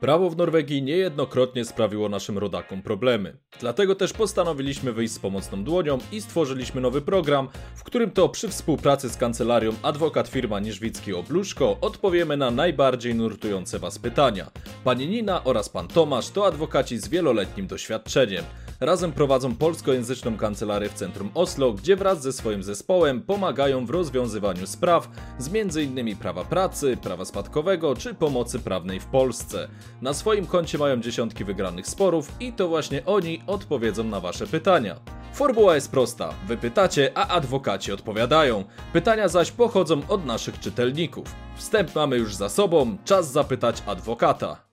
Prawo w Norwegii niejednokrotnie sprawiło naszym rodakom problemy. Dlatego też postanowiliśmy wyjść z pomocną dłonią i stworzyliśmy nowy program, w którym to przy współpracy z kancelarią adwokat firma Niżwicki Obluszko odpowiemy na najbardziej nurtujące Was pytania. Pani Nina oraz pan Tomasz to adwokaci z wieloletnim doświadczeniem. Razem prowadzą polskojęzyczną kancelarię w centrum Oslo, gdzie wraz ze swoim zespołem pomagają w rozwiązywaniu spraw z m.in. prawa pracy, prawa spadkowego czy pomocy prawnej w Polsce. Na swoim koncie mają dziesiątki wygranych sporów i to właśnie oni odpowiedzą na Wasze pytania. Formuła jest prosta. Wy pytacie, a adwokaci odpowiadają. Pytania zaś pochodzą od naszych czytelników. Wstęp mamy już za sobą, czas zapytać adwokata.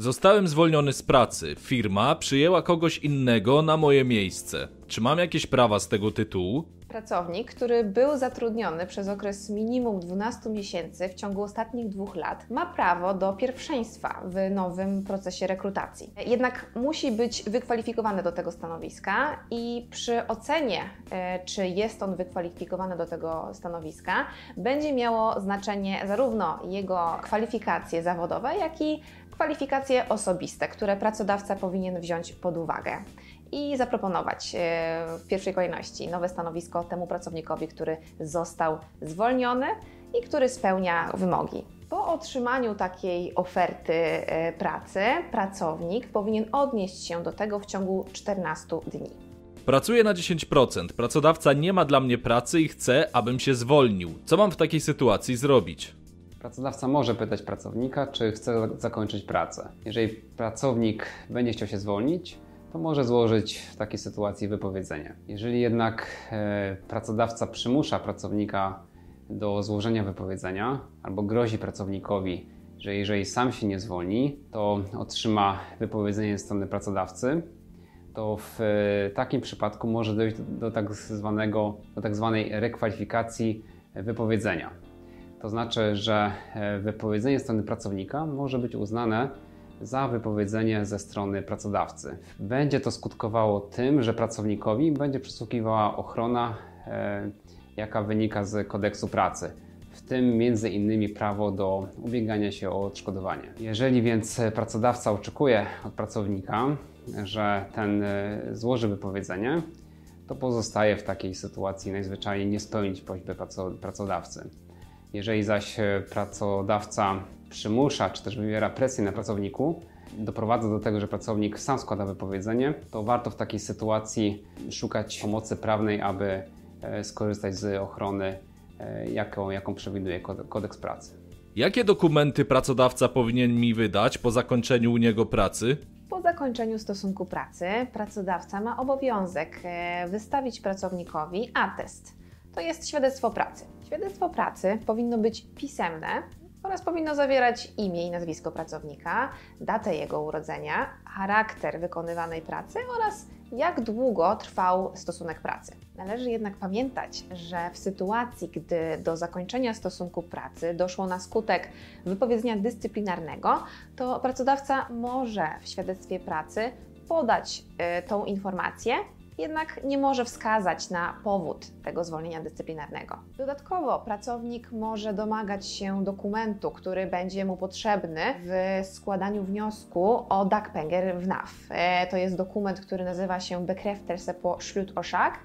Zostałem zwolniony z pracy. Firma przyjęła kogoś innego na moje miejsce. Czy mam jakieś prawa z tego tytułu? Pracownik, który był zatrudniony przez okres minimum 12 miesięcy w ciągu ostatnich dwóch lat, ma prawo do pierwszeństwa w nowym procesie rekrutacji. Jednak musi być wykwalifikowany do tego stanowiska i przy ocenie, e, czy jest on wykwalifikowany do tego stanowiska, będzie miało znaczenie zarówno jego kwalifikacje zawodowe, jak i kwalifikacje osobiste, które pracodawca powinien wziąć pod uwagę i zaproponować e, w pierwszej kolejności nowe stanowisko temu pracownikowi, który został zwolniony i który spełnia wymogi. Po otrzymaniu takiej oferty e, pracy, pracownik powinien odnieść się do tego w ciągu 14 dni. Pracuję na 10%, pracodawca nie ma dla mnie pracy i chce, abym się zwolnił. Co mam w takiej sytuacji zrobić? Pracodawca może pytać pracownika, czy chce zakończyć pracę. Jeżeli pracownik będzie chciał się zwolnić, to może złożyć w takiej sytuacji wypowiedzenie. Jeżeli jednak e, pracodawca przymusza pracownika do złożenia wypowiedzenia albo grozi pracownikowi, że jeżeli sam się nie zwolni, to otrzyma wypowiedzenie ze strony pracodawcy, to w e, takim przypadku może dojść do, tak zwanego, do tak zwanej rekwalifikacji wypowiedzenia. To znaczy, że e, wypowiedzenie strony pracownika może być uznane za wypowiedzenie ze strony pracodawcy. Będzie to skutkowało tym, że pracownikowi będzie przysługiwała ochrona, e, jaka wynika z kodeksu pracy. W tym innymi prawo do ubiegania się o odszkodowanie. Jeżeli więc pracodawca oczekuje od pracownika, że ten e, złoży wypowiedzenie, to pozostaje w takiej sytuacji najzwyczajniej nie spełnić prośby pracodawcy. Jeżeli zaś e, pracodawca przymusza czy też wywiera presję na pracowniku, doprowadza do tego, że pracownik sam składa wypowiedzenie, to warto w takiej sytuacji szukać pomocy prawnej, aby e, skorzystać z ochrony, e, jaką, jaką przewiduje kodeks pracy. Jakie dokumenty pracodawca powinien mi wydać po zakończeniu u niego pracy? Po zakończeniu stosunku pracy pracodawca ma obowiązek wystawić pracownikowi atest. To jest świadectwo pracy. Świadectwo pracy powinno być pisemne oraz powinno zawierać imię i nazwisko pracownika, datę jego urodzenia, charakter wykonywanej pracy oraz jak długo trwał stosunek pracy. Należy jednak pamiętać, że w sytuacji, gdy do zakończenia stosunku pracy doszło na skutek wypowiedzenia dyscyplinarnego, to pracodawca może w świadectwie pracy podać y, tą informację jednak nie może wskazać na powód tego zwolnienia dyscyplinarnego. Dodatkowo pracownik może domagać się dokumentu, który będzie mu potrzebny w składaniu wniosku o dagpenger w NAF. E, to jest dokument, który nazywa się Bekräftelse på Slutorzak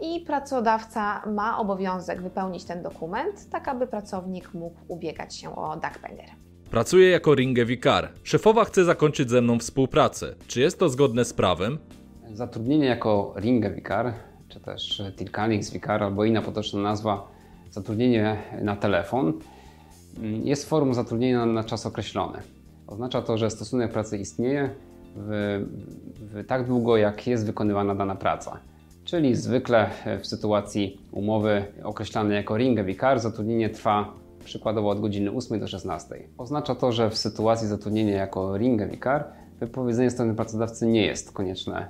i pracodawca ma obowiązek wypełnić ten dokument, tak aby pracownik mógł ubiegać się o dagpenger. Pracuję jako ringewikar. Szefowa chce zakończyć ze mną współpracę. Czy jest to zgodne z prawem? Zatrudnienie jako ringewikar, czy też tilkanikswikar, albo inna potoczna nazwa, zatrudnienie na telefon, mm, jest formą zatrudnienia na czas określony. Oznacza to, że stosunek pracy istnieje w, w tak długo, jak jest wykonywana dana praca. Czyli zwykle w sytuacji umowy określanej jako ringewikar zatrudnienie trwa przykładowo od godziny 8 do 16. Oznacza to, że w sytuacji zatrudnienia jako ringewikar wypowiedzenie strony pracodawcy nie jest konieczne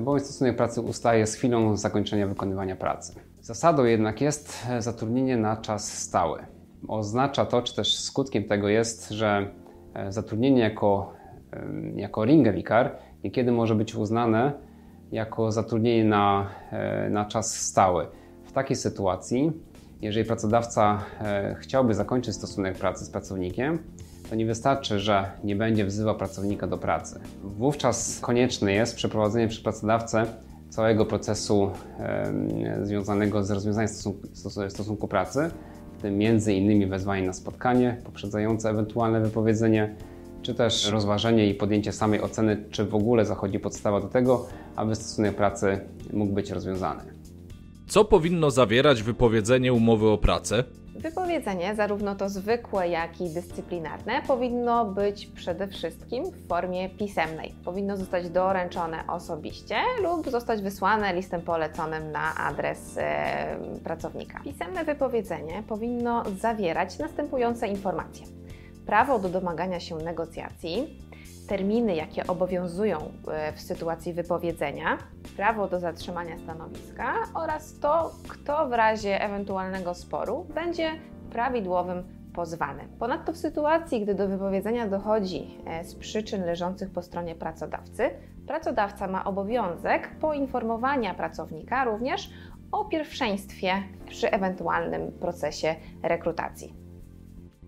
bowiem stosunek pracy ustaje z chwilą zakończenia wykonywania pracy. Zasadą jednak jest e, zatrudnienie na czas stały. Oznacza to, czy też skutkiem tego jest, że e, zatrudnienie jako, jako ringewikar niekiedy może być uznane jako zatrudnienie na, na czas stały. W takiej sytuacji, jeżeli pracodawca chciałby zakończyć stosunek pracy z pracownikiem, to nie wystarczy, że nie będzie wzywał pracownika do pracy. Wówczas konieczne jest przeprowadzenie przez pracodawcę całego procesu e, związanego z rozwiązaniem stosunku, stosunku pracy, w tym między innymi wezwanie na spotkanie poprzedzające ewentualne wypowiedzenie, czy też rozważenie i podjęcie samej oceny, czy w ogóle zachodzi podstawa do tego, aby stosunek pracy mógł być rozwiązany. Co powinno zawierać wypowiedzenie umowy o pracę? Wypowiedzenie, zarówno to zwykłe, jak i dyscyplinarne, powinno być przede wszystkim w formie pisemnej. Powinno zostać doręczone osobiście lub zostać wysłane listem poleconym na adres e, pracownika. Pisemne wypowiedzenie powinno zawierać następujące informacje: prawo do domagania się negocjacji, terminy, jakie obowiązują e, w sytuacji wypowiedzenia, prawo do zatrzymania stanowiska oraz to, kto w razie ewentualnego sporu będzie prawidłowym pozwany. Ponadto w sytuacji, gdy do wypowiedzenia dochodzi e, z przyczyn leżących po stronie pracodawcy, pracodawca ma obowiązek poinformowania pracownika również o pierwszeństwie przy ewentualnym procesie rekrutacji.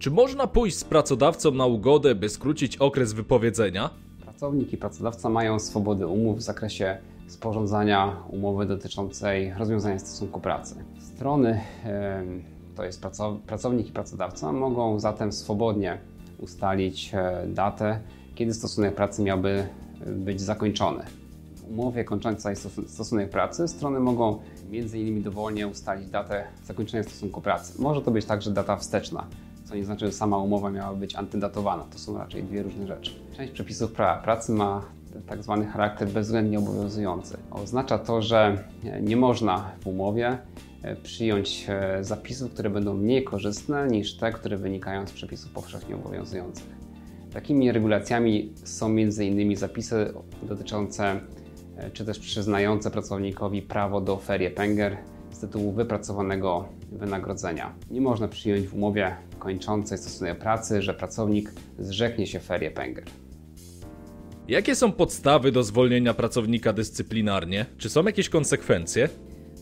Czy można pójść z pracodawcą na ugodę, by skrócić okres wypowiedzenia? Pracownik i pracodawca mają swobody umów w zakresie sporządzania umowy dotyczącej rozwiązania stosunku pracy. Strony, to jest pracownik i pracodawca, mogą zatem swobodnie ustalić e, datę, kiedy stosunek pracy miałby być zakończony. W umowie kończącej stosunek pracy strony mogą m.in. dowolnie ustalić datę zakończenia stosunku pracy. Może to być także data wsteczna, co nie znaczy, że sama umowa miała być antydatowana. To są raczej dwie różne rzeczy. Część przepisów prawa pracy ma tak zwany charakter bezwzględnie obowiązujący. Oznacza to, że nie można w umowie e, przyjąć e, zapisów, które będą mniej korzystne niż te, które wynikają z przepisów powszechnie obowiązujących. Takimi regulacjami są m.in. zapisy dotyczące e, czy też przyznające pracownikowi prawo do ferie Penger z tytułu wypracowanego wynagrodzenia. Nie można przyjąć w umowie kończącej stosunek pracy, że pracownik zrzeknie się ferie Penger. Jakie są podstawy do zwolnienia pracownika dyscyplinarnie? Czy są jakieś konsekwencje?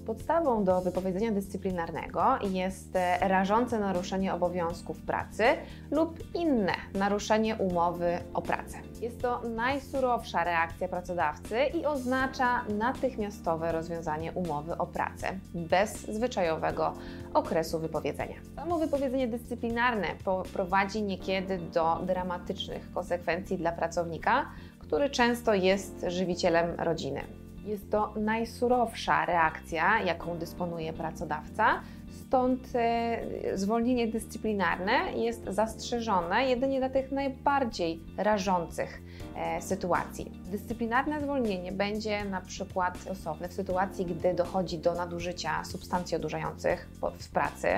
Podstawą do wypowiedzenia dyscyplinarnego jest e, rażące naruszenie obowiązków pracy lub inne naruszenie umowy o pracę. Jest to najsurowsza reakcja pracodawcy i oznacza natychmiastowe rozwiązanie umowy o pracę bez zwyczajowego okresu wypowiedzenia. Samo wypowiedzenie dyscyplinarne prowadzi niekiedy do dramatycznych konsekwencji dla pracownika, który często jest żywicielem rodziny. Jest to najsurowsza reakcja, jaką dysponuje pracodawca, stąd e, zwolnienie dyscyplinarne jest zastrzeżone jedynie dla tych najbardziej rażących e, sytuacji. Dyscyplinarne zwolnienie będzie na przykład stosowne w sytuacji, gdy dochodzi do nadużycia substancji odurzających w pracy,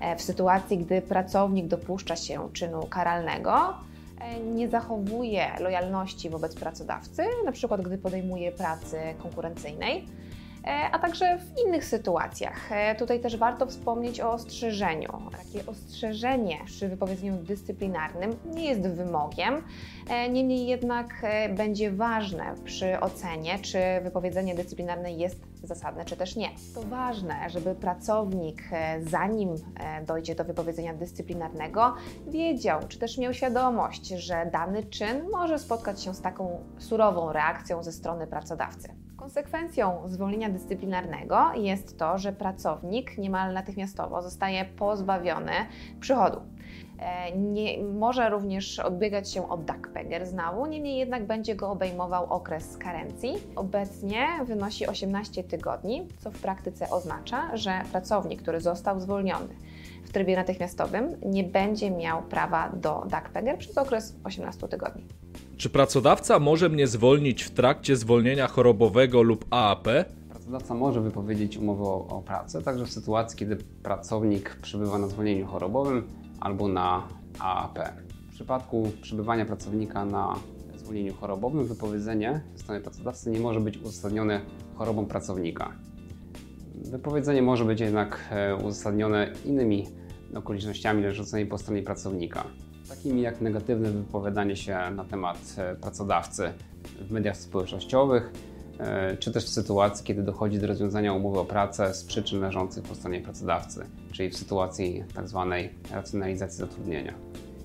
e, w sytuacji, gdy pracownik dopuszcza się czynu karalnego nie zachowuje lojalności wobec pracodawcy, na przykład gdy podejmuje pracy konkurencyjnej, e, a także w innych sytuacjach. E, tutaj też warto wspomnieć o ostrzeżeniu. Takie ostrzeżenie przy wypowiedzeniu dyscyplinarnym nie jest wymogiem, niemniej jednak będzie ważne przy ocenie, czy wypowiedzenie dyscyplinarne jest zasadne, czy też nie. To ważne, żeby pracownik, e, zanim e, dojdzie do wypowiedzenia dyscyplinarnego, wiedział, czy też miał świadomość, że dany czyn może spotkać się z taką surową reakcją ze strony pracodawcy. Konsekwencją zwolnienia dyscyplinarnego jest to, że pracownik niemal natychmiastowo zostaje pozbawiony przychodu. E, nie, może również odbiegać się od DAC-PEGER znału, niemniej jednak będzie go obejmował okres karencji. Obecnie wynosi 18 tygodni, co w praktyce oznacza, że pracownik, który został zwolniony w trybie natychmiastowym, nie będzie miał prawa do DAC-PEGER przez okres 18 tygodni. Czy pracodawca może mnie zwolnić w trakcie zwolnienia chorobowego lub AAP? Pracodawca może wypowiedzieć umowę o, o pracę, także w sytuacji, kiedy pracownik przebywa na zwolnieniu chorobowym, albo na AAP. W przypadku przebywania pracownika na zwolnieniu chorobowym wypowiedzenie ze strony pracodawcy nie może być uzasadnione chorobą pracownika. Wypowiedzenie może być jednak e, uzasadnione innymi okolicznościami leżącymi po stronie pracownika, takimi jak negatywne wypowiadanie się na temat e, pracodawcy w mediach społecznościowych, E, czy też w sytuacji, kiedy dochodzi do rozwiązania umowy o pracę z przyczyn leżących po stronie pracodawcy, czyli w sytuacji tzw. Tak racjonalizacji zatrudnienia.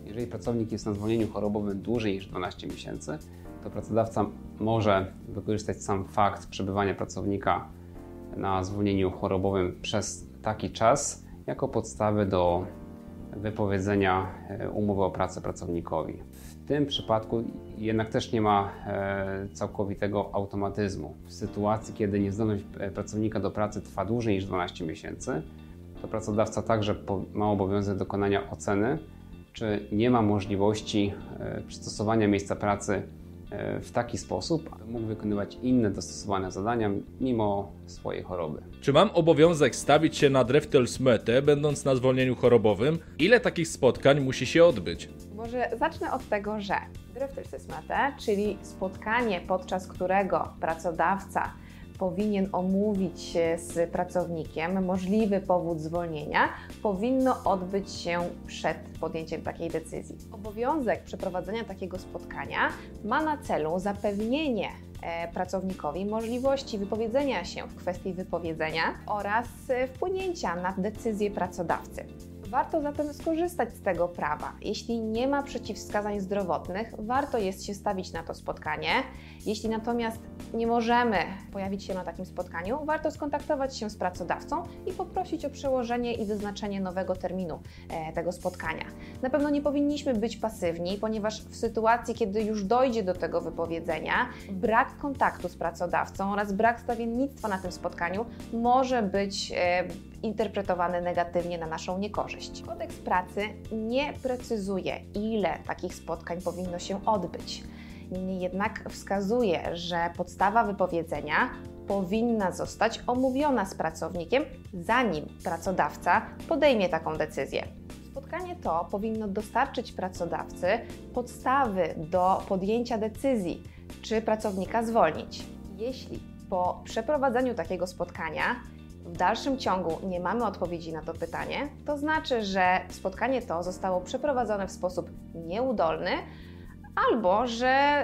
Jeżeli pracownik jest na zwolnieniu chorobowym dłużej niż 12 miesięcy, to pracodawca może wykorzystać sam fakt przebywania pracownika na zwolnieniu chorobowym przez taki czas jako podstawę do wypowiedzenia e, umowy o pracę pracownikowi. W tym przypadku jednak też nie ma e, całkowitego automatyzmu. W sytuacji, kiedy niezdolność e, pracownika do pracy trwa dłużej niż 12 miesięcy, to pracodawca także ma obowiązek dokonania oceny, czy nie ma możliwości przystosowania miejsca pracy w taki sposób, aby mógł wykonywać inne dostosowane zadania mimo swojej choroby. Czy mam obowiązek stawić się na Dreftelsmete, będąc na zwolnieniu chorobowym? Ile takich spotkań musi się odbyć? Może zacznę od tego, że Dreftelsmete, czyli spotkanie, podczas którego pracodawca powinien omówić z pracownikiem możliwy powód zwolnienia, powinno odbyć się przed podjęciem takiej decyzji. Obowiązek przeprowadzenia takiego spotkania ma na celu zapewnienie e, pracownikowi możliwości wypowiedzenia się w kwestii wypowiedzenia oraz e, wpłynięcia na decyzję pracodawcy. Warto zatem skorzystać z tego prawa. Jeśli nie ma przeciwwskazań zdrowotnych, warto jest się stawić na to spotkanie. Jeśli natomiast nie możemy pojawić się na takim spotkaniu, warto skontaktować się z pracodawcą i poprosić o przełożenie i wyznaczenie nowego terminu e, tego spotkania. Na pewno nie powinniśmy być pasywni, ponieważ w sytuacji, kiedy już dojdzie do tego wypowiedzenia, brak kontaktu z pracodawcą oraz brak stawiennictwa na tym spotkaniu może być e, interpretowany negatywnie na naszą niekorzyść. Kodeks pracy nie precyzuje, ile takich spotkań powinno się odbyć. Niemniej jednak wskazuje, że podstawa wypowiedzenia powinna zostać omówiona z pracownikiem, zanim pracodawca podejmie taką decyzję. Spotkanie to powinno dostarczyć pracodawcy podstawy do podjęcia decyzji, czy pracownika zwolnić. Jeśli po przeprowadzeniu takiego spotkania w dalszym ciągu nie mamy odpowiedzi na to pytanie, to znaczy, że spotkanie to zostało przeprowadzone w sposób nieudolny, albo że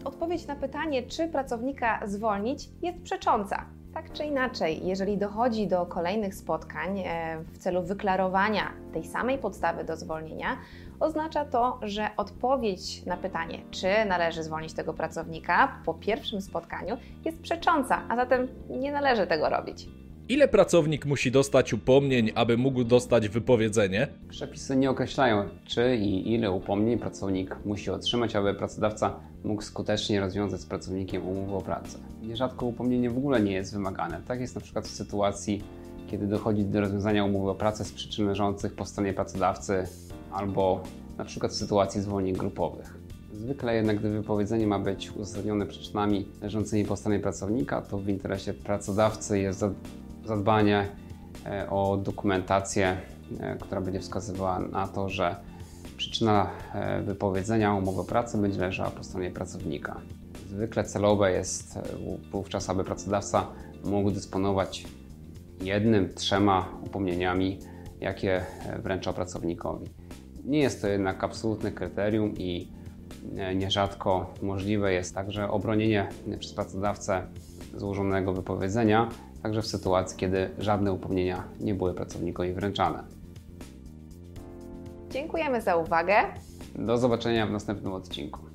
y, odpowiedź na pytanie, czy pracownika zwolnić, jest przecząca. Tak czy inaczej, jeżeli dochodzi do kolejnych spotkań e, w celu wyklarowania tej samej podstawy do zwolnienia, oznacza to, że odpowiedź na pytanie, czy należy zwolnić tego pracownika po pierwszym spotkaniu, jest przecząca, a zatem nie należy tego robić. Ile pracownik musi dostać upomnień, aby mógł dostać wypowiedzenie? Przepisy nie określają, czy i ile upomnień pracownik musi otrzymać, aby pracodawca mógł skutecznie rozwiązać z pracownikiem umowę o pracę. Nierzadko upomnienie w ogóle nie jest wymagane. Tak jest na przykład w sytuacji, kiedy dochodzi do rozwiązania umowy o pracę z przyczyn leżących po stronie pracodawcy albo na przykład w sytuacji zwolnień grupowych. Zwykle jednak, gdy wypowiedzenie ma być uzasadnione przyczynami leżącymi po stronie pracownika, to w interesie pracodawcy jest zadbanie e, o dokumentację, e, która będzie wskazywała na to, że przyczyna e, wypowiedzenia umowy pracy będzie leżała po stronie pracownika. Zwykle celowe jest wówczas, aby pracodawca mógł dysponować jednym, trzema upomnieniami, jakie wręcza pracownikowi. Nie jest to jednak absolutne kryterium i nierzadko możliwe jest także obronienie przez pracodawcę złożonego wypowiedzenia także w sytuacji, kiedy żadne upomnienia nie były pracownikowi wręczane. Dziękujemy za uwagę. Do zobaczenia w następnym odcinku.